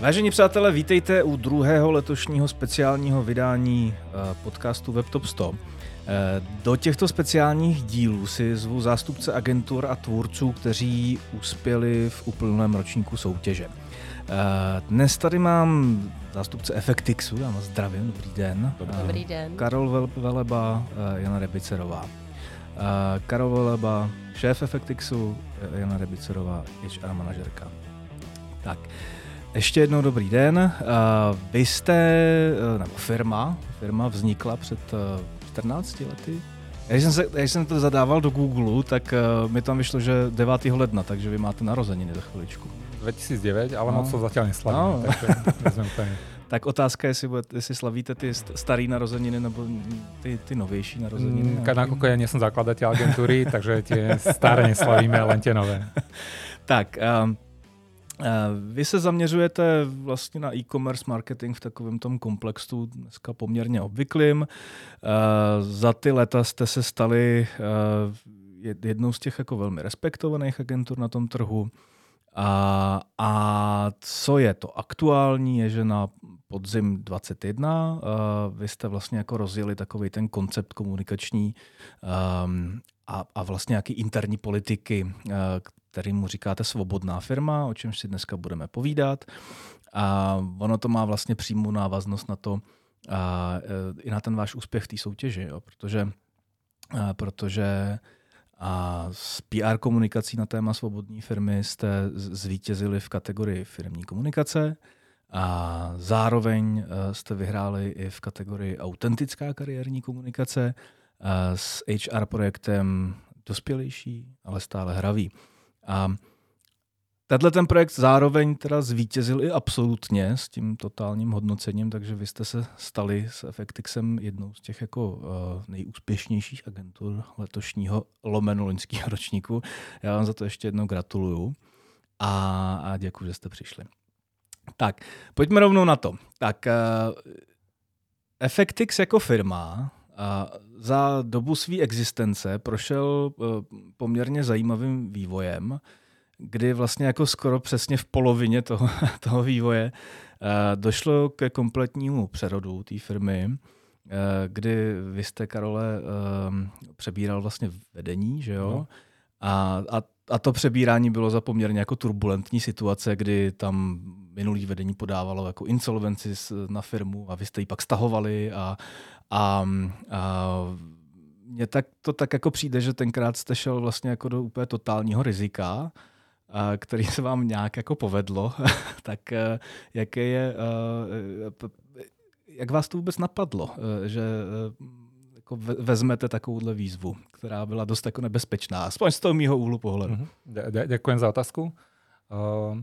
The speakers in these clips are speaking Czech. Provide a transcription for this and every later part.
Vážení přátelé, vítejte u druhého letošního speciálního vydání eh, podcastu WebTop 100. Eh, do těchto speciálních dílů si zvu zástupce agentur a tvůrců, kteří uspěli v úplném ročníku soutěže. Eh, dnes tady mám zástupce Effectixu, já vás zdravím, dobrý den. Dobrý den. Karol Veleba, Jana Rebicerová. Karol Veleba, šéf Effectixu, Jana Rebicerová, HR manažerka. Tak, ještě jednou dobrý den. Vy jste, nebo firma, firma vznikla před 14 lety. Když jsem, se, když jsem to zadával do Google, tak mi tam vyšlo, že 9. ledna, takže vy máte narozeniny za chviličku. 2009, ale no. moc to zatím neslavím, no. takže. Tak otázka je, jestli, budete, jestli slavíte ty staré narozeniny nebo ty, ty novější narozeniny. Mm, nakoľko ja nie som zakladateľ agentúry, takže tie staré neslavíme, len tie nové. tak, um, vy se zaměřujete vlastně na e-commerce marketing v takovém tom komplexu dneska poměrně obvyklým. Za ty leta jste se stali jednou z těch jako velmi respektovaných agentur na tom trhu. A, a co je to aktuální, je, že na podzim 21 uh, vy jste vlastně jako rozjeli takový ten koncept komunikační um, a, a vlastně nějaký interní politiky, uh, který mu říkáte svobodná firma, o čemž si dneska budeme povídat. A ono to má vlastně přímou návaznost na to, a, e, i na ten váš úspěch v té soutěži, jo, protože, a, protože a s PR komunikací na téma svobodní firmy jste zvítězili v kategorii firmní komunikace a zároveň e, jste vyhráli i v kategorii autentická kariérní komunikace s HR projektem dospělejší, ale stále hravý. A Tenhle ten projekt zároveň teda zvítězil i absolutně s tím totálním hodnocením, takže vy jste se stali s Effectixem jednou z těch jako uh, nejúspěšnějších agentur letošního lomenu loňského ročníku. Já vám za to ještě jednou gratuluju a, a děkuji, že jste přišli. Tak, pojďme rovnou na to. Tak, uh, Effectix jako firma a za dobu své existence prošel eh, poměrně zajímavým vývojem, kdy vlastně jako skoro přesně v polovině toho, toho vývoje eh, došlo ke kompletnímu přerodu té firmy, eh, kdy vy jste, Karole, přebíral vlastně vedení, že jo? No. A, a, a to přebírání bylo za poměrně jako turbulentní situace, kdy tam minulý vedení podávalo jako insolvenci na firmu a vy jste ji pak stahovali a, a, a mně tak, to tak jako přijde, že tenkrát jste šel vlastně jako do úplně totálního rizika, který se vám nějak jako povedlo, tak e, jaké je, e, jak vás to vůbec napadlo, e, že jako vezmete takovouhle výzvu, která byla dost jako nebezpečná, aspoň z toho mýho úhlu pohledu. Mm-hmm. Ďakujem za otázku. Uh,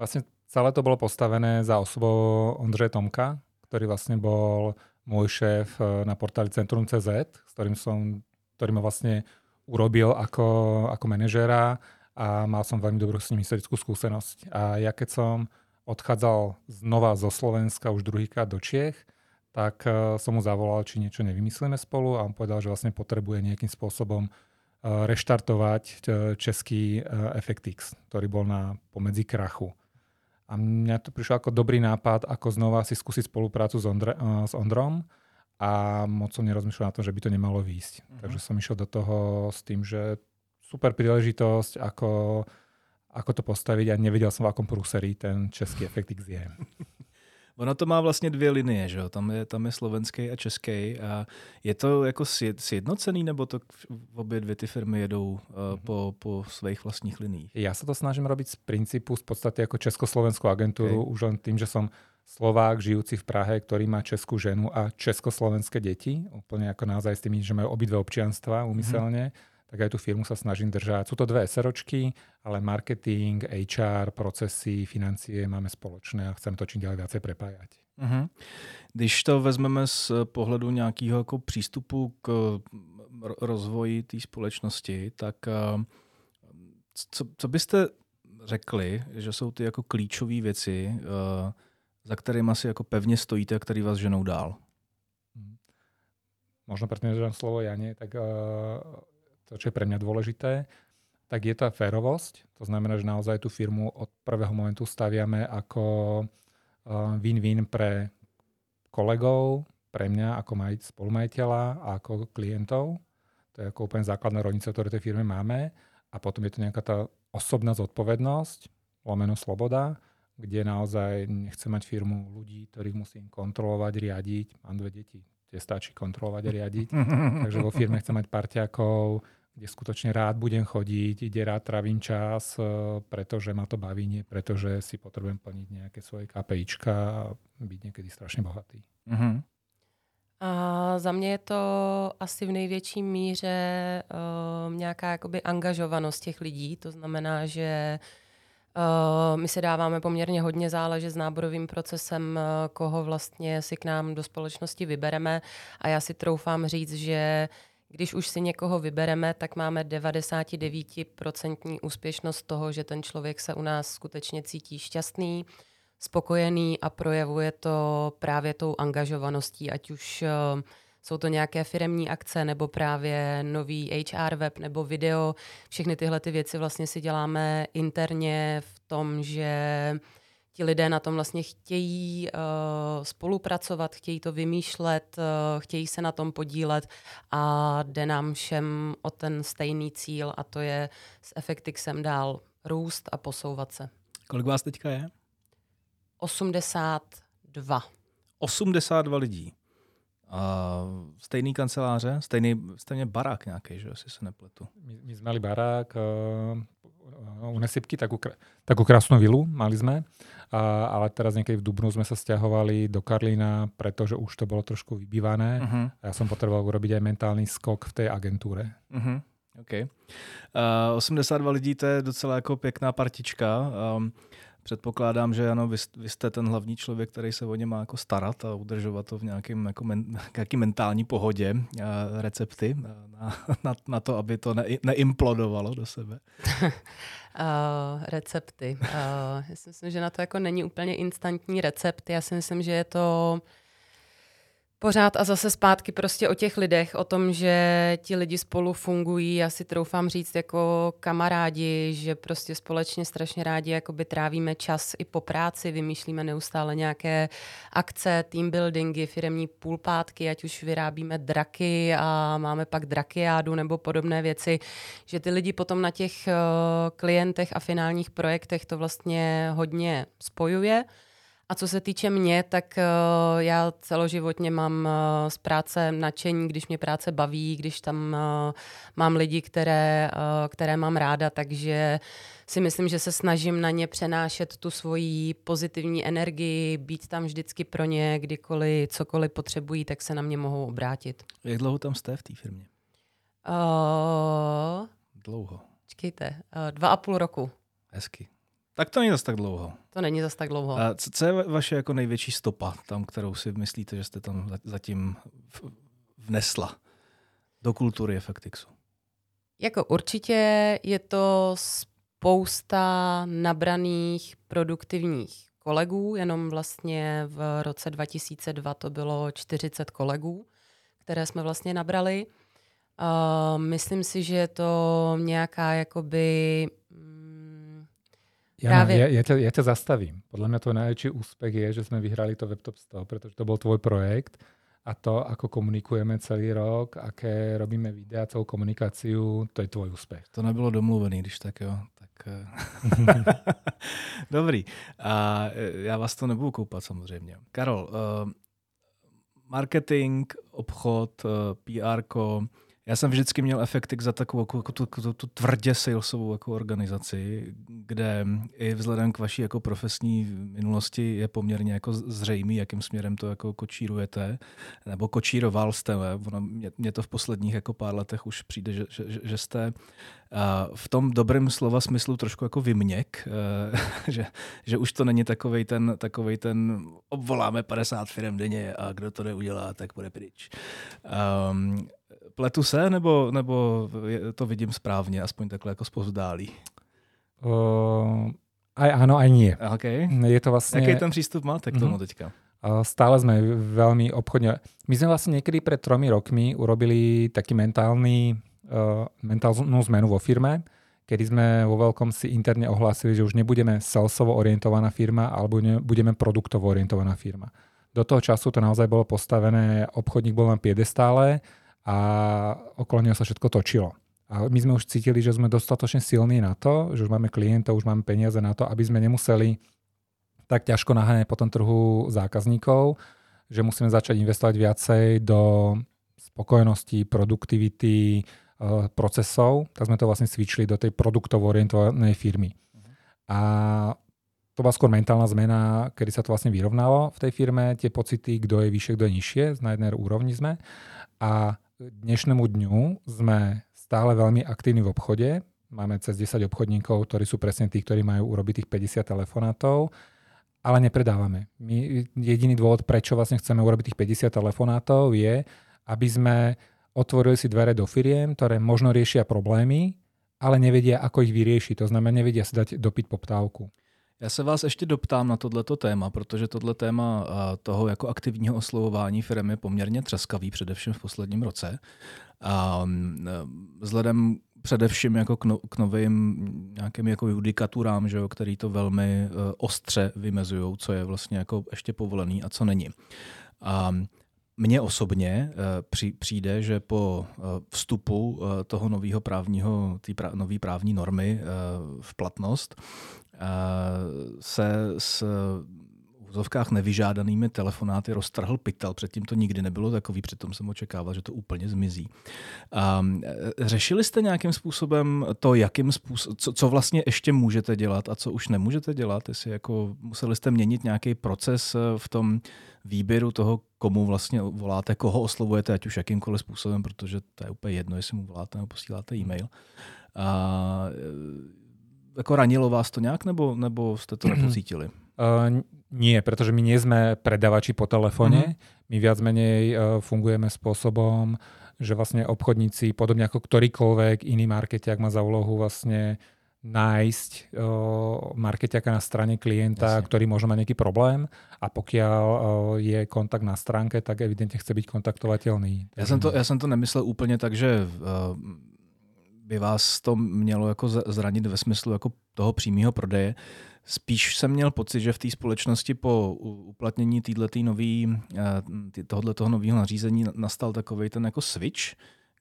vlastne celé to bolo postavené za osobou Ondřeje Tomka, ktorý vlastne bol môj šéf eh, na portáli Centrum.cz, s ktorým som, ktorý ma vlastne urobil ako, ako manažéra a mal som veľmi dobrú s ním historickú skúsenosť. A ja keď som odchádzal znova zo Slovenska už druhýkrát do Čiech, tak uh, som mu zavolal, či niečo nevymyslíme spolu a on povedal, že vlastne potrebuje nejakým spôsobom uh, reštartovať uh, český FXX, ktorý bol na pomedzi krachu. A mňa to prišlo ako dobrý nápad, ako znova si skúsiť spoluprácu s, Ondre, s Ondrom a moc som nerozmýšľal na to, že by to nemalo výjsť. Uh-huh. Takže som išiel do toho s tým, že super príležitosť, ako, ako to postaviť a nevedel som, v akom prúseri ten český efekt X je. Ono to má vlastně dvě linie, že jo? Tam je, tam je slovenský a český. A je to jako sjednocený, nebo to obě dvě ty firmy jedou uh, po, po svých vlastních liních? Já se to snažím robiť z principu v podstatě jako československou agenturu, okay. už len tým, že som Slovák žijúci v Prahe, ktorý má českú ženu a československé deti, úplne ako naozaj s tými, že majú obidve občianstva úmyselne. Mm-hmm tak aj tú firmu sa snažím držať. Sú to dve SROčky, ale marketing, HR, procesy, financie máme spoločné a chcem to čím ďalej viacej prepájať. Uh-huh. Když to vezmeme z pohledu nějakého jako přístupu k rozvoji té společnosti, tak eh, co, co byste řekli, že jsou ty jako klíčové věci, eh, za kterými si jako pevně stojíte a který vás ženou dál? Mhm. Možno preto slovo Jane, tak uh, to, čo je pre mňa dôležité. tak je tá férovosť. To znamená, že naozaj tú firmu od prvého momentu staviame ako win-win pre kolegov, pre mňa ako maj, spolumajiteľa a ako klientov. To je ako úplne základná rovnica, ktoré tej firme máme. A potom je to nejaká tá osobná zodpovednosť, lomeno sloboda, kde naozaj nechcem mať firmu ľudí, ktorých musím kontrolovať, riadiť. Mám dve deti, tie stačí kontrolovať a riadiť. Takže vo firme chcem mať parťákov, kde skutočne rád budem chodiť, kde rád travím čas, e, pretože ma to baví, nie pretože si potrebujem plniť nejaké svoje KPIčka a byť niekedy strašne bohatý. Uh-huh. A za mě je to asi v největší míře uh, nějaká jakoby angažovanost těch lidí. To znamená, že uh, my si dáváme poměrně hodně záležet s náborovým procesem, uh, koho vlastně si k nám do společnosti vybereme. A já si troufám říct, že když už si někoho vybereme, tak máme 99% úspěšnost toho, že ten člověk se u nás skutečně cítí šťastný, spokojený a projevuje to právě tou angažovaností, ať už uh, jsou to nějaké firemní akce nebo právě nový HR web nebo video. Všechny tyhle ty věci vlastně si děláme interně v tom, že ti lidé na tom vlastně chtějí uh, spolupracovat, chtějí to vymýšlet, uh, chtějí se na tom podílet a jde nám všem o ten stejný cíl a to je s Effectixem dál růst a posouvat se. Kolik vás teďka je? 82. 82 lidí. A stejný kanceláře, stejný, stejně barák nějaký, že jestli se nepletu. My, my jsme mali barák uh, u Nesipky, takú, takú krásnu vilu mali sme, a, ale teraz niekedy v Dubnu sme sa stiahovali do Karlína, pretože už to bolo trošku vybývané uh-huh. a ja som potreboval urobiť aj mentálny skok v té agentúre. Uh-huh. Okay. Uh, 82 lidí, to je docela jako pěkná partička. Um, Předpokládám, že ano, vy, vy jste ten hlavní člověk, který se o ně má jako starat a udržovat to v nějakém jako men, nějaký mentální pohodě, a recepty na, na, na to, aby to ne, neimplodovalo do sebe. uh, recepty. Uh, já si myslím, že na to jako není úplně instantní recept. Já si myslím, že je to Pořád a zase zpátky prostě o těch lidech, o tom, že ti lidi spolu fungují, já si troufám říct jako kamarádi, že prostě společně strašně rádi jakoby trávíme čas i po práci, vymýšlíme neustále nějaké akce, team buildingy, firemní půlpátky, ať už vyrábíme draky a máme pak drakiádu nebo podobné věci, že ty lidi potom na těch uh, klientech a finálních projektech to vlastně hodně spojuje. A co se týče mě, tak uh, já celoživotně mám uh, z práce nadšení, když mě práce baví, když tam uh, mám lidi, které, uh, které mám ráda, takže si myslím, že se snažím na ně přenášet tu svoji pozitivní energii, být tam vždycky pro ně, kdykoliv, cokoliv potřebují, tak se na mě mohou obrátit. Jak dlouho tam jste v té firmě? Uh, dlouho. Čekejte, uh, dva a půl roku. Hezky. Tak to není zase tak dlouho. To není zase tak dlouho. A co, co je vaše jako největší stopa, tam, kterou si myslíte, že jste tam zatím vnesla do kultury Effectixu? Jako určitě je to spousta nabraných produktivních kolegů, jenom vlastně v roce 2002 to bylo 40 kolegů, které jsme vlastně nabrali. Uh, myslím si, že je to nějaká jakoby ja, Právě. Ja, ja, ťa, ja ťa zastavím. Podľa mňa to najväčší úspech je, že sme vyhrali to WebTop 100, pretože to bol tvoj projekt a to, ako komunikujeme celý rok, aké robíme videa, celú komunikáciu, to je tvoj úspech. To nebylo domluvený, když tak jo. Tak, eh. Dobrý. A eh, já vás to nebudu koupat samozřejmě. Karol, uh, marketing, obchod, uh, PR, já jsem vždycky měl efektik za takovou jako tu, tu, tu tvrdě salesovou jako organizaci, kde i vzhledem k vaší jako profesní minulosti je poměrně jako zřejmý, jakým směrem to jako kočírujete, nebo kočíroval jste. Ono, mě, mě to v posledních jako pár letech už přijde, že, že, že jste v tom dobrém slova smyslu trošku jako vyměk, eh, že, že už to není takovej ten, takovej ten obvoláme 50 firm denně a kdo to neudělá, tak bude pryč. Um, pletu se, nebo, nebo to vidím správně, aspoň takhle jako spozdálí? Uh, aj áno, aj nie. Okay. Je to vlastne... Jaký ten přístup máte k tomu uh-huh. teďka? Uh, stále sme veľmi obchodne... My sme vlastne niekedy pred tromi rokmi urobili taký mentálny, uh, mentálnu zmenu vo firme, kedy sme vo veľkom si interne ohlásili, že už nebudeme salesovo orientovaná firma, alebo budeme produktovo orientovaná firma. Do toho času to naozaj bolo postavené, obchodník bol na piedestále a okolo neho sa všetko točilo. A my sme už cítili, že sme dostatočne silní na to, že už máme klientov, už máme peniaze na to, aby sme nemuseli tak ťažko naháňať po tom trhu zákazníkov, že musíme začať investovať viacej do spokojnosti, produktivity, uh, procesov, tak sme to vlastne cvičili do tej produktovo orientovanej firmy. A to bola skôr mentálna zmena, kedy sa to vlastne vyrovnalo v tej firme, tie pocity, kto je vyššie, kto je nižšie, na jednej úrovni sme. A dnešnému dňu sme stále veľmi aktívni v obchode. Máme cez 10 obchodníkov, ktorí sú presne tí, ktorí majú urobiť tých 50 telefonátov, ale nepredávame. My, jediný dôvod, prečo vlastne chceme urobiť tých 50 telefonátov je, aby sme otvorili si dvere do firiem, ktoré možno riešia problémy, ale nevedia, ako ich vyriešiť. To znamená, nevedia si dať dopyt poptávku. Já se vás ještě doptám na tohleto téma, protože tohle téma toho jako aktivního oslovování firmy je poměrně třeskavý, především v posledním roce. A vzhledem především jako k, no, k novým nějakým jako judikaturám, že jo, který to velmi uh, ostře vymezují, co je vlastně jako ještě povolený a co není. A mně osobně přijde, že po vstupu toho nového právního, té pra, právní normy v platnost se s úzovkách nevyžádanými telefonáty roztrhl pytel. Předtím to nikdy nebylo takový, přitom jsem očekával, že to úplně zmizí. A řešili jste nějakým způsobem to, jakým způsob, co, co vlastně ještě můžete dělat a co už nemůžete dělat? Jestli jako museli jste měnit nějaký proces eh, v tom výběru toho, komu vlastně voláte, koho oslovujete, ať už jakýmkoliv způsobem, protože to je úplně jedno, jestli mu voláte nebo posíláte e-mail. A, eh, jako ranilo vás to nějak, nebo, nebo jste to nepocítili? Uh, nie, pretože my nie sme predavači po telefóne. Mm-hmm. My viac menej uh, fungujeme spôsobom, že vlastne obchodníci, podobne ako ktorýkoľvek iný marketiak má za úlohu vlastne nájsť uh, marketiaka na strane klienta, Jasne. ktorý možno má nejaký problém a pokiaľ uh, je kontakt na stránke, tak evidentne chce byť kontaktovateľný. Já jsem to, jsem to nemyslel úplně tak, že uh, by vás to mělo jako zranit ve smyslu jako toho přímého prodeje. Spíš jsem měl pocit, že v té společnosti po uplatnění eh, tohoto toho nového nařízení nastal takový ten jako switch,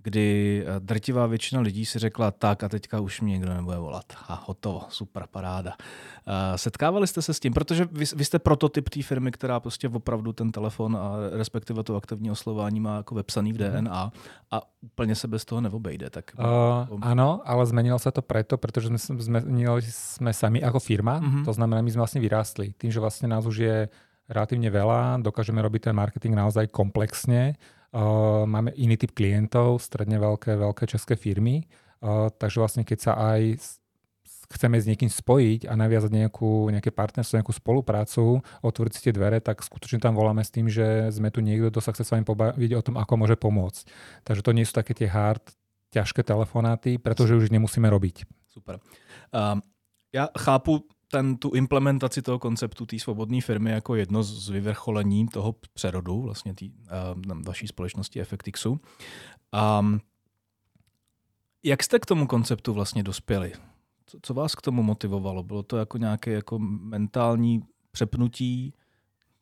kdy eh, drtivá většina lidí si řekla tak a teďka už mě někdo nebude volat. A hotovo, super, paráda. Eh, setkávali jste se s tím, protože vy, vy jste prototyp té firmy, která prostě opravdu ten telefon a respektive to aktivní oslování má jako vepsaný v mhm. DNA a úplně se bez toho neobejde. Tak... Uh, ano, ale zmenilo se to preto, protože jsme zmenili jsme sami jako firma, uh-huh. to znamená, my jsme vlastně vyrástli. Tím, že vlastně nás už je relatívne veľa, dokážeme robiť ten marketing naozaj komplexne, máme iný typ klientov, stredne veľké, veľké české firmy, takže vlastne keď sa aj chceme s niekým spojiť a naviazať nejakú, nejaké partnerstvo, nejakú spoluprácu, otvoriť si tie dvere, tak skutočne tam voláme s tým, že sme tu niekto, kto sa chce s vami pobaviť o tom, ako môže pomôcť. Takže to nie sú také tie hard, ťažké telefonáty, pretože už nemusíme robiť. Super. Um, já chápu ten, tu implementaci toho konceptu té svobodné firmy jako jedno z vyvrcholení toho přerodu vlastně tý, uh, vaší společnosti FXu. Um, jak jste k tomu konceptu vlastně dospěli? Co, co vás k tomu motivovalo? Bylo to jako nějaké jako mentální přepnutí?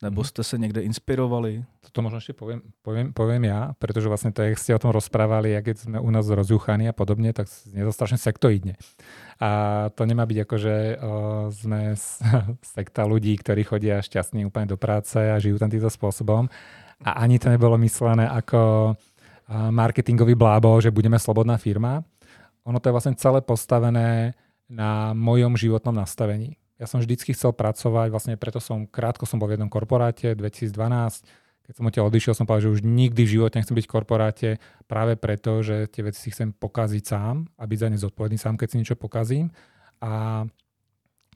Nebo mhm. jste se někde inspirovali? To možno ešte poviem, poviem, poviem ja, pretože vlastne to, jak ste o tom rozprávali, jak sme u nás rozjuchaní a podobne, tak je to strašne sektoidne. A to nemá byť ako, že o, sme sekta ľudí, ktorí chodia šťastní úplne do práce a žijú tam týmto spôsobom. A ani to nebolo myslené ako marketingový blábo, že budeme slobodná firma. Ono to je vlastne celé postavené na mojom životnom nastavení ja som vždycky chcel pracovať, vlastne preto som krátko som bol v jednom korporáte, 2012, keď som odtiaľ odišiel, som povedal, že už nikdy v živote nechcem byť v korporáte, práve preto, že tie veci si chcem pokaziť sám a byť za ne zodpovedný sám, keď si niečo pokazím. A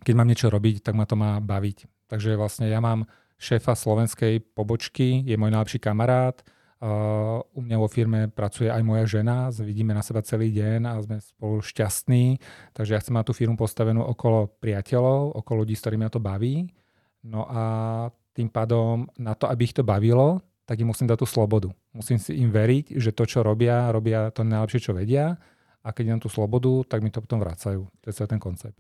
keď mám niečo robiť, tak ma to má baviť. Takže vlastne ja mám šéfa slovenskej pobočky, je môj najlepší kamarát, u mňa vo firme pracuje aj moja žena, vidíme na seba celý deň a sme spolu šťastní, takže ja chcem mať tú firmu postavenú okolo priateľov, okolo ľudí, s ktorými ma to baví. No a tým pádom na to, aby ich to bavilo, tak im musím dať tú slobodu. Musím si im veriť, že to, čo robia, robia to najlepšie, čo vedia a keď mám tu slobodu, tak mi to potom vracajú. To je celý ten koncept.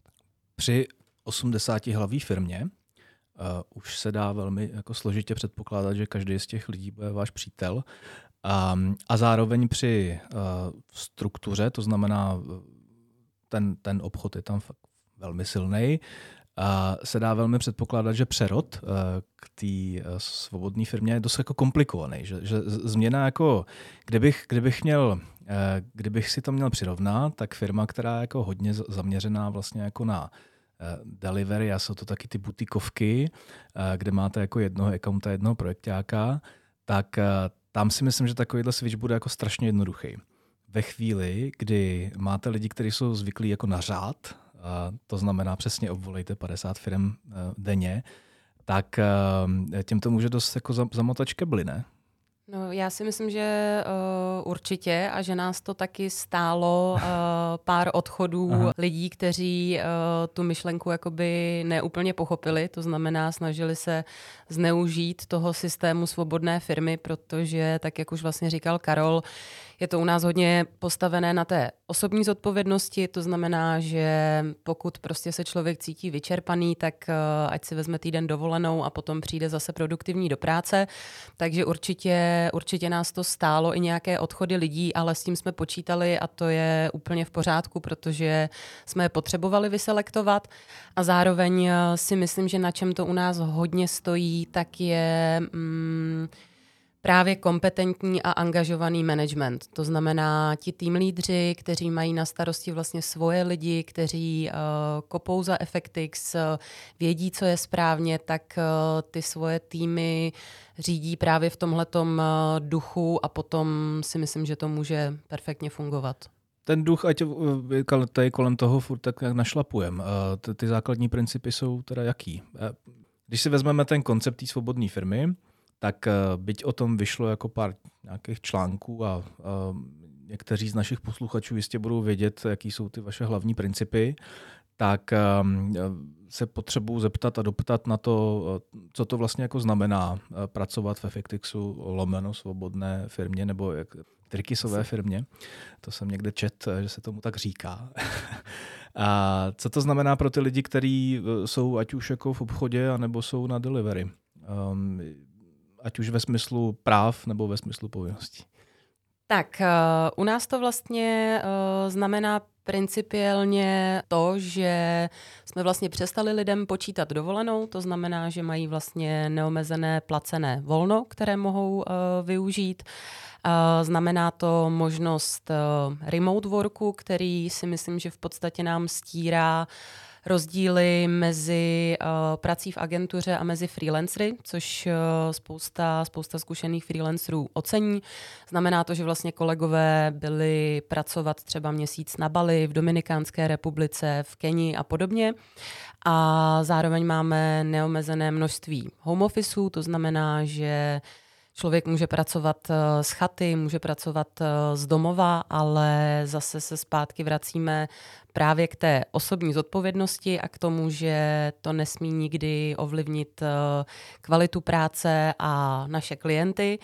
Při 80 hlavý firmě uh, už se dá velmi jako složitě předpokládat, že každý z těch lidí bude váš přítel. Um, a zároveň při uh, struktuře, to znamená, ten, ten obchod je tam fakt velmi silný, a se dá velmi předpokládat, že přerod uh, k té uh, svobodné firmě je dost jako komplikovaný. Že, že změna jako, kdybych, kdybych měl Kdybych si to měl přirovnat, tak firma, která je jako hodně zaměřená vlastně jako na delivery, a jsou to taky ty butikovky, kde máte jako jednoho accounta, jednoho projektáka, tak tam si myslím, že takovýhle switch bude jako strašně jednoduchý. Ve chvíli, kdy máte lidi, kteří jsou zvyklí jako na řád, to znamená přesně obvolejte 50 firm denně, tak tím to může dost jako zamotat škebly, ne? No, já si myslím, že uh, určitě a že nás to taky stálo uh, pár odchodů Aha. lidí, kteří uh, tu myšlenku jakoby neúplně pochopili, to znamená snažili se zneužít toho systému svobodné firmy, protože tak, jak už vlastně říkal Karol, je to u nás hodně postavené na té osobní zodpovědnosti, to znamená, že pokud prostě se člověk cítí vyčerpaný, tak uh, ať si vezme týden dovolenou a potom přijde zase produktivní do práce. Takže určitě, určitě nás to stálo i nějaké odchody lidí, ale s tím jsme počítali a to je úplně v pořádku, protože jsme je potřebovali vyselektovat a zároveň uh, si myslím, že na čem to u nás hodně stojí, tak je... Mm, právě kompetentní a angažovaný management. To znamená ti tým lídři, kteří mají na starosti vlastně svoje lidi, kteří uh, kopou za Effectix, uh, vědí, co je správně, tak uh, ty svoje týmy řídí právě v tomhletom uh, duchu a potom si myslím, že to může perfektně fungovat ten duch, ať tady kolem toho furt tak našlapujem. Ty, ty základní principy jsou teda jaký? Když si vezmeme ten koncept té svobodné firmy, tak eh, byť o tom vyšlo jako pár nějakých článků a, a někteří z našich posluchačů jistě budou vědět, jaký jsou ty vaše hlavní principy, tak ehm, se potřebuji zeptat a doptat na to, eh, co to vlastně jako znamená eh, pracovat v Effectixu lomeno svobodné firmě nebo jak, trikisové firmě. To jsem někde čet, že se tomu tak říká. a co to znamená pro ty lidi, kteří jsou ať už jako v obchodě, anebo jsou na delivery? Um, ať už ve smyslu práv nebo ve smyslu povinností? Tak, uh, u nás to vlastně uh, znamená principiálně to, že jsme vlastně přestali lidem počítat dovolenou, to znamená, že mají vlastně neomezené placené volno, které mohou uh, využít. Znamená to možnost remote worku, který si myslím, že v podstatě nám stírá uh, rozdíly mezi uh, prací v agentuře a mezi freelancery, což uh, spousta, spousta zkušených freelancerů ocení. Znamená to, že vlastně kolegové byli pracovat třeba měsíc na Bali, v Dominikánské republice, v Keni a podobně. A zároveň máme neomezené množství home officeů, to znamená, že Člověk může pracovat eh, z chaty, může pracovat z domova, ale zase se zpátky vracíme právě k té osobní zodpovědnosti a k tomu, že to nesmí nikdy ovlivnit eh, kvalitu práce a naše klienty.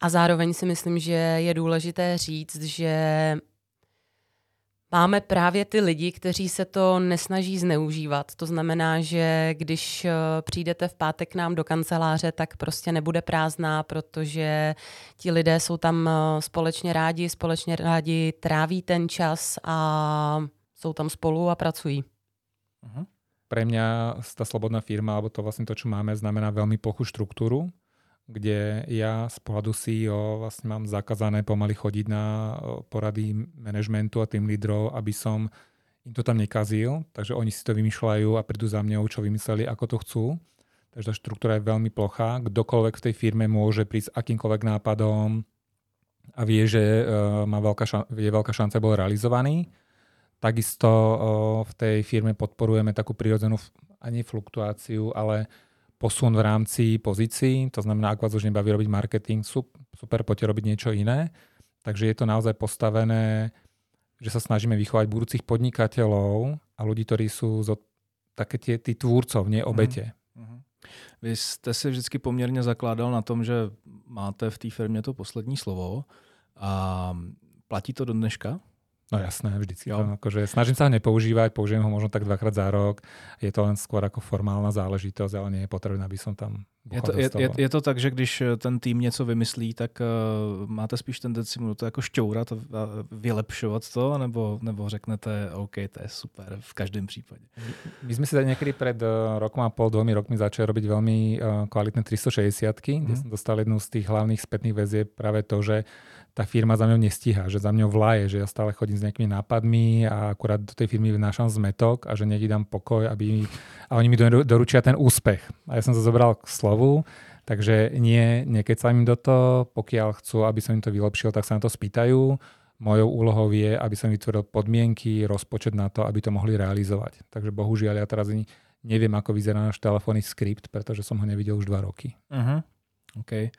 A zároveň si myslím, že je důležité říct, že Máme právě ty lidi, kteří se to nesnaží zneužívat. To znamená, že když eh, přijdete v pátek k nám do kanceláře, tak prostě nebude prázdná, protože ti lidé jsou tam eh, společně rádi, společně rádi tráví ten čas a jsou tam spolu a pracují. Uh-huh. Pre mňa tá slobodná firma, alebo to vlastne to, čo máme, znamená veľmi plochú štruktúru, kde ja z pohľadu CEO vlastne mám zakázané pomaly chodiť na porady manažmentu a tým lídrov, aby som im to tam nekazil, takže oni si to vymýšľajú a prídu za mňou, čo vymysleli, ako to chcú. Takže tá štruktúra je veľmi plochá. Kdokoľvek v tej firme môže prísť akýmkoľvek nápadom a vie, že uh, má veľká šan- je veľká šanca, bol realizovaný. Takisto v tej firme podporujeme takú prirodzenú ani fluktuáciu, ale posun v rámci pozícií. To znamená, ak vás už nebaví robiť marketing, super, poďte robiť niečo iné. Takže je to naozaj postavené, že sa snažíme vychovať budúcich podnikateľov a ľudí, ktorí sú zo, také tie, tí tvůrcov, nie obete. Mm-hmm. Vy jste si vždycky poměrně zakládal na tom, že máte v té firmě to poslední slovo. A platí to do dneška? No jasné, vždycky. Jo. Akože snažím sa ho nepoužívať, použijem ho možno tak dvakrát za rok. Je to len skôr ako formálna záležitosť, ale nie je potrebné, aby som tam je to, je, je, je to tak, že když eh, ten tým něco vymyslí, tak uh, máte spíš tendenci mu to jako šťourat a vylepšovat to, nebo, nebo řeknete, OK, to je super v každém případě. My jsme si tady někdy před uh, rokom a pol, dvomi rokmi začali robiť veľmi uh, kvalitné 360 mm. kde som dostal jednu z tých hlavných spätných väzieb práve to, že tá firma za mňou nestíha, že za mňou vlaje, že ja stále chodím s nejakými nápadmi a akurát do tej firmy vnášam zmetok a že niekde dám pokoj, aby a oni mi doručia ten úspech. A ja som sa zobral k slovu, takže nie, nekecam im do toho, pokiaľ chcú, aby som im to vylepšil, tak sa na to spýtajú. Mojou úlohou je, aby som vytvoril podmienky, rozpočet na to, aby to mohli realizovať. Takže bohužiaľ ja teraz neviem, ako vyzerá náš telefónny skript, pretože som ho nevidel už dva roky. Uh-huh. OK.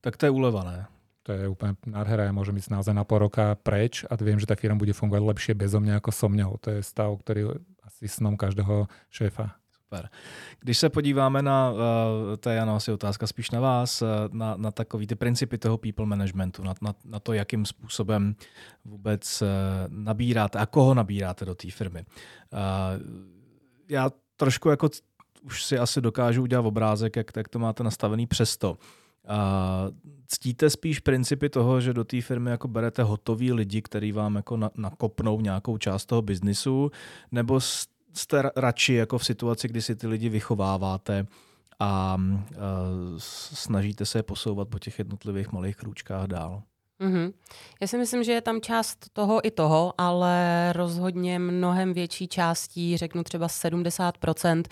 Tak to je ulevané to je úplne nádhera. Ja môžem ísť naozaj na pol roka preč a viem, že tá firma bude fungovať lepšie bezo mňa ako so mňou. To je stav, ktorý asi snom každého šéfa. Super. Když se podíváme na, uh, to je Jana asi otázka spíš na vás, uh, na, na takový ty principy toho people managementu, na, na, na to, jakým způsobem vůbec uh, nabíráte a koho nabíráte do té firmy. Já trošku jako už si asi dokážu udělat obrázek, jak, jak to máte nastavený přesto. A ctíte spíš principy toho, že do té firmy jako berete hotový lidi, který vám jako na, nakopnou nějakou část toho biznisu, nebo jste radši jako v situaci, kdy si ty lidi vychováváte a, snažíte se je posouvat po těch jednotlivých malých krůčkách dál? Mm-hmm. Já si myslím, že je tam část toho i toho, ale rozhodně mnohem větší částí, řeknu třeba 70%,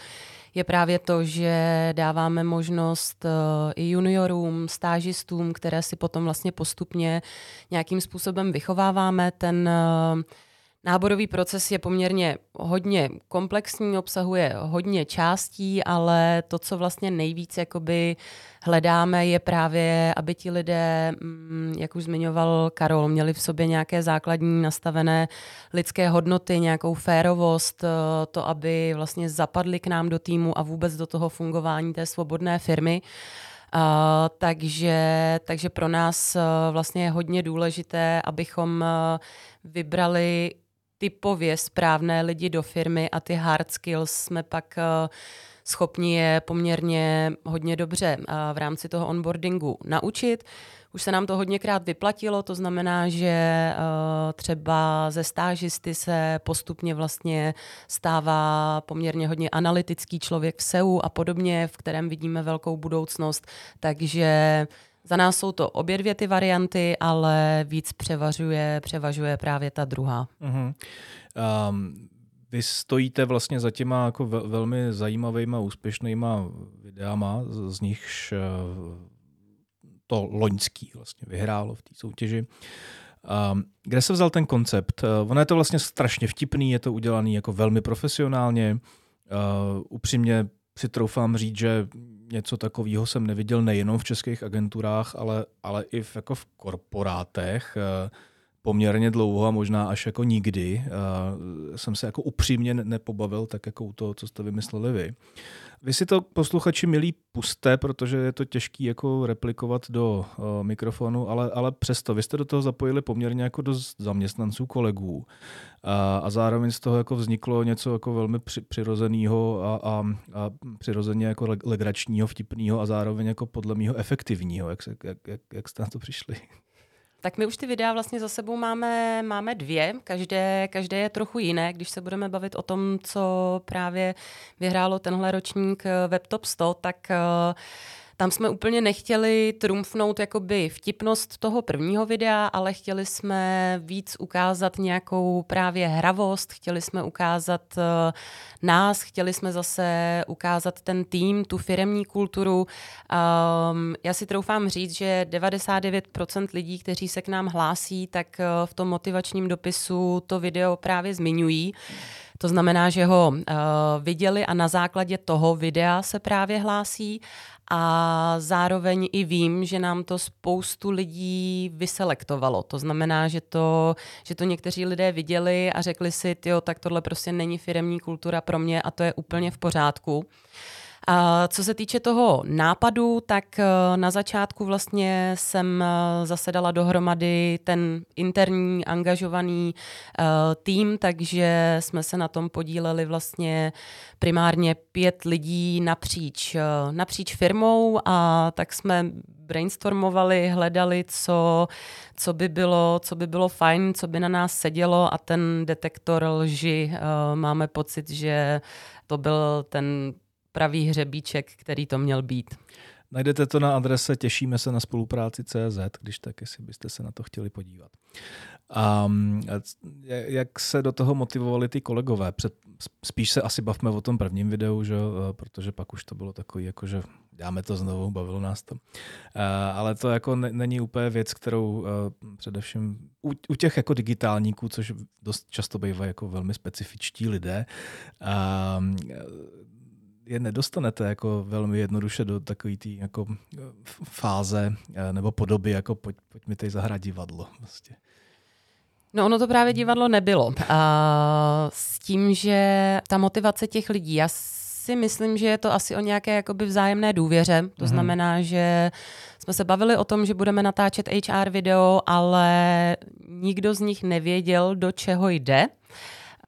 je právě to, že dáváme možnost uh, i juniorům, stážistům, které si potom vlastně postupně nějakým způsobem vychováváme. Ten uh, Náborový proces je poměrně hodně komplexní, obsahuje hodně částí, ale to, co vlastně nejvíc jakoby hledáme, je právě, aby ti lidé, mm, jak už zmiňoval Karol, měli v sobě nějaké základní nastavené lidské hodnoty, nějakou férovost, eh, to, aby vlastně zapadli k nám do týmu a vůbec do toho fungování té svobodné firmy. Uh, takže, takže pro nás uh, vlastně je hodně důležité, abychom uh, vybrali typově správné lidi do firmy a ty hard skills jsme pak uh, schopni je poměrně hodně dobře uh, v rámci toho onboardingu naučit. Už se nám to hodněkrát vyplatilo, to znamená, že uh, třeba ze stážisty se postupně vlastně stává poměrně hodně analytický člověk v SEU a podobně, v kterém vidíme velkou budoucnost. Takže za nás jsou to obě dvě ty varianty, ale víc převažuje, převažuje právě ta druhá. Uh-huh. Um, vy stojíte vlastně za těma jako velmi zajímavýma, úspěšnýma videama, z, z nichž uh, to loňský vlastně vyhrálo v té soutěži. Um, kde se vzal ten koncept? Uh, ono je to vlastně strašně vtipný, je to udělaný jako velmi profesionálně. Uh, upřímně si troufám říct, že něco takového jsem neviděl nejenom v českých agenturách, ale, ale i v, jako v korporátech. Eh, poměrně dlouho a možná až jako nikdy. Uh, jsem se jako upřímně nepobavil tak jako u toho, co jste vymysleli vy. Vy si to posluchači milí puste, protože je to těžký jako replikovat do uh, mikrofonu, ale, ale přesto vy jste do toho zapojili poměrně jako do zaměstnanců, kolegů a, a zároveň z toho jako vzniklo něco jako velmi při, přirozeného a, a, a přirozeně jako legračního, vtipného a zároveň jako podle mého efektivního. Jak, se, jak, jak, jak jste na to přišli? Tak my už ty videa vlastně za sebou máme, máme dvě, každé, každé je trochu jiné, když se budeme bavit o tom, co právě vyhrálo tenhle ročník eh, WebTop 100, tak uh, tam jsme úplně nechtěli trumfnout jakoby vtipnost toho prvního videa, ale chtěli jsme víc ukázat nějakou právě hravost, chtěli jsme ukázat uh, nás, chtěli jsme zase ukázat ten tým, tu firemní kulturu. Um, já si troufám říct, že 99% lidí, kteří se k nám hlásí, tak uh, v tom motivačním dopisu to video právě zmiňují. To znamená, že ho uh, viděli a na základě toho videa se právě hlásí a zároveň i vím, že nám to spoustu lidí vyselektovalo. To znamená, že to, že to někteří lidé viděli a řekli si, jo, tak tohle prostě není firemní kultura pro mě a to je úplně v pořádku. A co se týče toho nápadu, tak eh, na začátku vlastně jsem eh, zasedala dohromady ten interní angažovaný uh, tým, takže jsme se na tom podíleli vlastně primárně pět lidí napříč, napříč firmou a tak jsme brainstormovali, hledali, co, co, by bylo, co by bylo fajn, co by na nás sedělo a ten detektor lži máme pocit, že to byl ten pravý hřebíček, který to měl být. Najdete to na adrese těšíme se na spolupráci CZ, když tak, jestli byste se na to chtěli podívat. A jak se do toho motivovali ty kolegové? Před, spíš se asi bavme o tom prvním videu, že? protože pak už to bylo takový, jako že dáme to znovu, bavilo nás to. Ale to jako není úplně věc, kterou především u, u těch jako digitálníků, což dost často bývají jako velmi specifičtí lidé, je nedostanete jako velmi jednoduše do takové té jako fáze eh, nebo podoby, jako pojď, pojď mi tady zahrát divadlo. Vlastně. No ono to právě divadlo nebylo. A s tím, že ta motivace těch lidí, já si myslím, že je to asi o nějaké jakoby vzájemné důvěře. To mm-hmm. znamená, že jsme se bavili o tom, že budeme natáčet HR video, ale nikdo z nich nevěděl, do čeho jde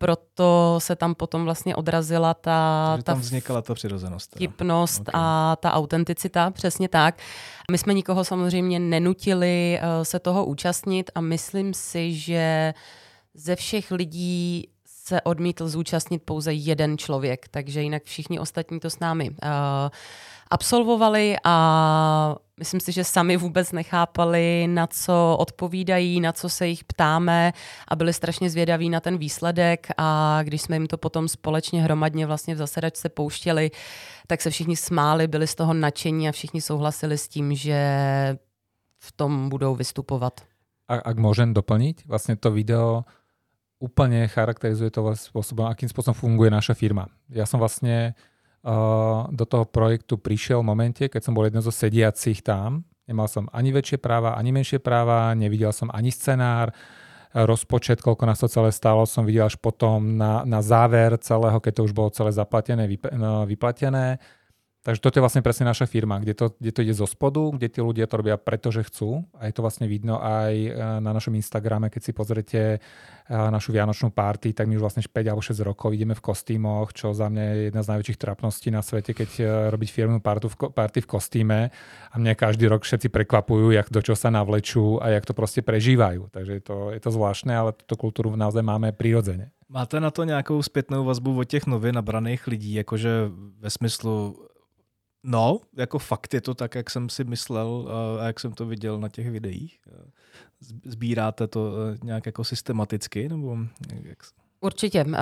proto se tam potom vlastně odrazila ta... Takže tam vznikala ta přirozenost. Vtipnost okay. a ta autenticita, přesně tak. My jsme nikoho samozřejmě nenutili uh, se toho účastnit a myslím si, že ze všech lidí se odmítl zúčastnit pouze jeden člověk, takže jinak všichni ostatní to s námi uh, absolvovali a myslím si, že sami vůbec nechápali, na co odpovídají, na co se jich ptáme a byli strašně zvědaví na ten výsledek a když jsme jim to potom společně hromadně vlastně v zasedačce pouštěli, tak se všichni smáli, byli z toho nadšení a všichni souhlasili s tím, že v tom budou vystupovat. A ak môžem doplniť, vlastne to video úplne charakterizuje to spôsobom, akým spôsobom funguje naša firma. Ja som vlastne do toho projektu prišiel v momente, keď som bol jedno zo sediacich tam. Nemal som ani väčšie práva, ani menšie práva, nevidel som ani scenár, rozpočet, koľko nás to celé stalo, som videl až potom na, na záver celého, keď to už bolo celé zaplatené, no, vyplatené. Takže toto je vlastne presne naša firma, kde to, kde to ide zo spodu, kde tí ľudia to robia pretože chcú. A je to vlastne vidno aj e, na našom Instagrame, keď si pozrete e, našu vianočnú party, tak my už vlastne 5 alebo 6 rokov ideme v kostýmoch, čo za mňa je jedna z najväčších trapností na svete, keď e, robiť firmnú party v, party v kostýme. A mňa každý rok všetci prekvapujú, jak do čo sa navlečú a jak to proste prežívajú. Takže je to, je to zvláštne, ale túto kultúru naozaj máme prirodzene. Máte na to nějakou zpětnou vazbu od těch nově nabraných lidí, jakože ve smyslu No, jako fakt je to tak, jak jsem si myslel a jak jsem to viděl na těch videích. Sbíráte to eh, nějak jako systematicky? Nebo jak... Určitě. Eh,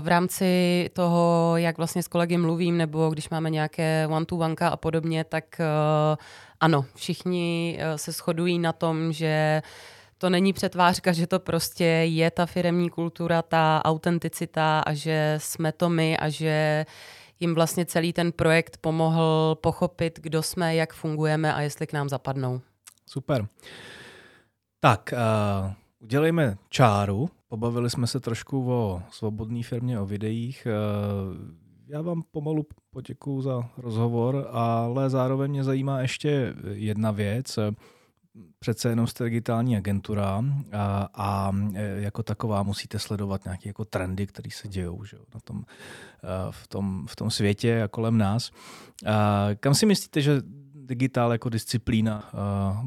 v rámci toho, jak vlastně s kolegy mluvím, nebo když máme nějaké one-to-one a podobně, tak eh, ano, všichni se shodují na tom, že to není přetvářka, že to prostě je ta firemní kultura, ta autenticita a že jsme to my a že jim vlastně celý ten projekt pomohl pochopit, kdo jsme, jak fungujeme a jestli k nám zapadnou. Super. Tak, uh, udělejme čáru. Pobavili jsme se trošku o svobodné firmě, o videích. Uh, já vám pomalu poděkuju za rozhovor, ale zároveň mě zajímá ještě jedna věc přece jenom jste digitální agentura a, a e, jako taková musíte sledovat nějaké jako trendy, které se dějou že, na tom, e, v, tom, v tom světě a kolem nás. A kam si myslíte, že digitál jako disciplína e,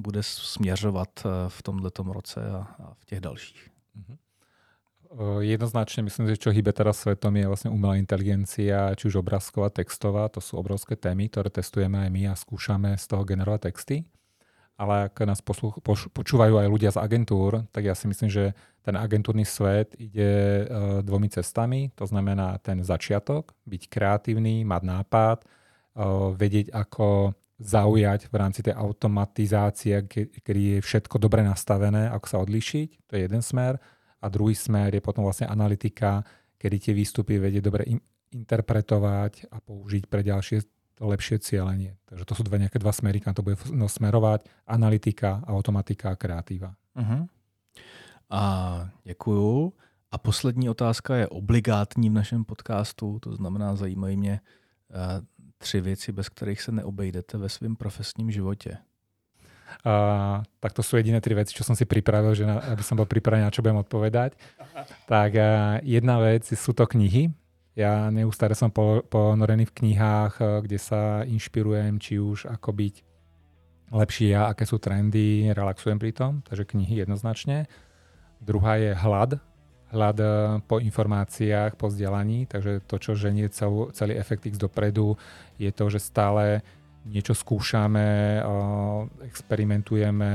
bude směřovat v tomto roce a, a v těch dalších? Mm-hmm. Jednoznačne myslím, že čo hýbe teraz svetom je vlastne umelá inteligencia, či už obrázková, textová. To sú obrovské témy, ktoré testujeme aj my a skúšame z toho generovať texty ale ak nás posluch, poš, počúvajú aj ľudia z agentúr, tak ja si myslím, že ten agentúrny svet ide uh, dvomi cestami. To znamená ten začiatok, byť kreatívny, mať nápad, uh, vedieť, ako zaujať v rámci tej automatizácie, kedy je všetko dobre nastavené, ako sa odlišiť. To je jeden smer. A druhý smer je potom vlastne analytika, kedy tie výstupy vedie dobre interpretovať a použiť pre ďalšie lepšie cieľenie. Takže to sú dve nejaké dva smery, kam to bude no, smerovať. Analytika, automatika a kreatíva. Uh-huh. A děkuju. A poslední otázka je obligátní v našem podcastu, to znamená, zajímají mě tři věci, bez kterých se neobejdete ve svém profesním životě. Uh, tak to sú jediné tri veci, čo som si pripravil, že na, aby som bol pripravený, na čo budem odpovedať. Tak uh, jedna vec sú to knihy. Ja neustále som po, ponorený v knihách, uh, kde sa inšpirujem, či už ako byť lepší ja, aké sú trendy, relaxujem pri tom, takže knihy jednoznačne. Druhá je hlad, hlad po informáciách, po vzdelaní, takže to, čo ženie celú, celý X dopredu, je to, že stále niečo skúšame, experimentujeme,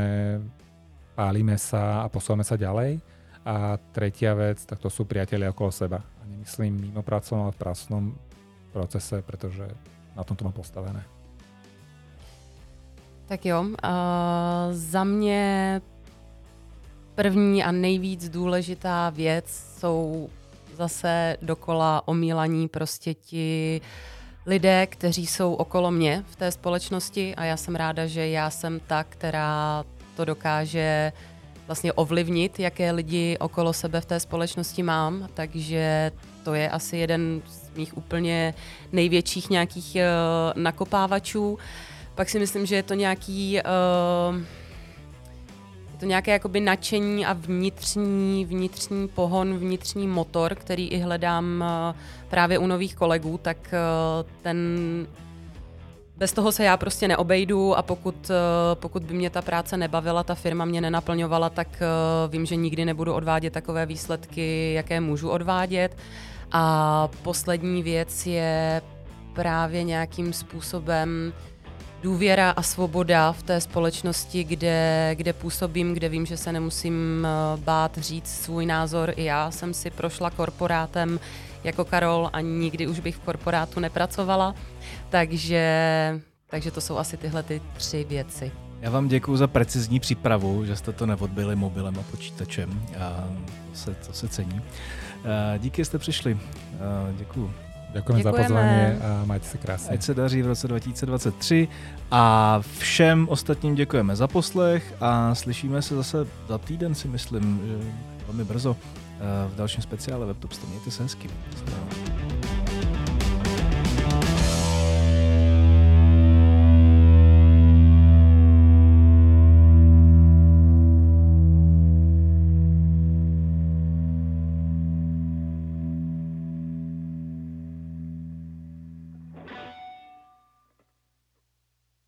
pálime sa a posúvame sa ďalej. A tretia vec, tak to sú priatelia okolo seba. Nemyslím mimo pracovnom, ale v pracovnom procese, pretože na tom to mám postavené. Tak jo, uh, za mě první a nejvíc důležitá věc jsou zase dokola omílaní prostě ti uh, lidé, kteří jsou okolo mě v té společnosti a já jsem ráda, že já jsem ta, která to dokáže vlastně ovlivnit, jaké lidi okolo sebe v té společnosti mám, takže to je asi jeden z mých úplně největších nějakých uh, nakopávačů. Pak si myslím, že je to nějaký uh, to nějaké jakoby nadšení a vnitřní, vnitřní pohon, vnitřní motor, který i hledám eh, právě u nových kolegů, tak ten bez toho se já prostě neobejdu a pokud, eh, pokud by mě ta práce nebavila, ta firma mě nenaplňovala, tak vím, že nikdy nebudu odvádět takové výsledky, jaké můžu odvádět. A poslední věc je právě nějakým způsobem důvěra a svoboda v té společnosti, kde, kde působím, kde vím, že se nemusím eh, bát říct svůj názor. I já jsem si prošla korporátem jako Karol a nikdy už bych v korporátu nepracovala. Takže, takže to jsou asi tyhle ty tři věci. Já vám děkuji za precizní přípravu, že jste to neodbyli mobilem a počítačem. A to se, to se cení. Eh, díky, jste přišli. Eh, děkuji. Děkujeme, Děkujeme za pozvání a majte se krásně. Ať se daří v roce 2023 a všem ostatním děkujeme za poslech a slyšíme se zase za týden si myslím, že velmi brzo v dalším speciále WebTop. Mějte se hezky.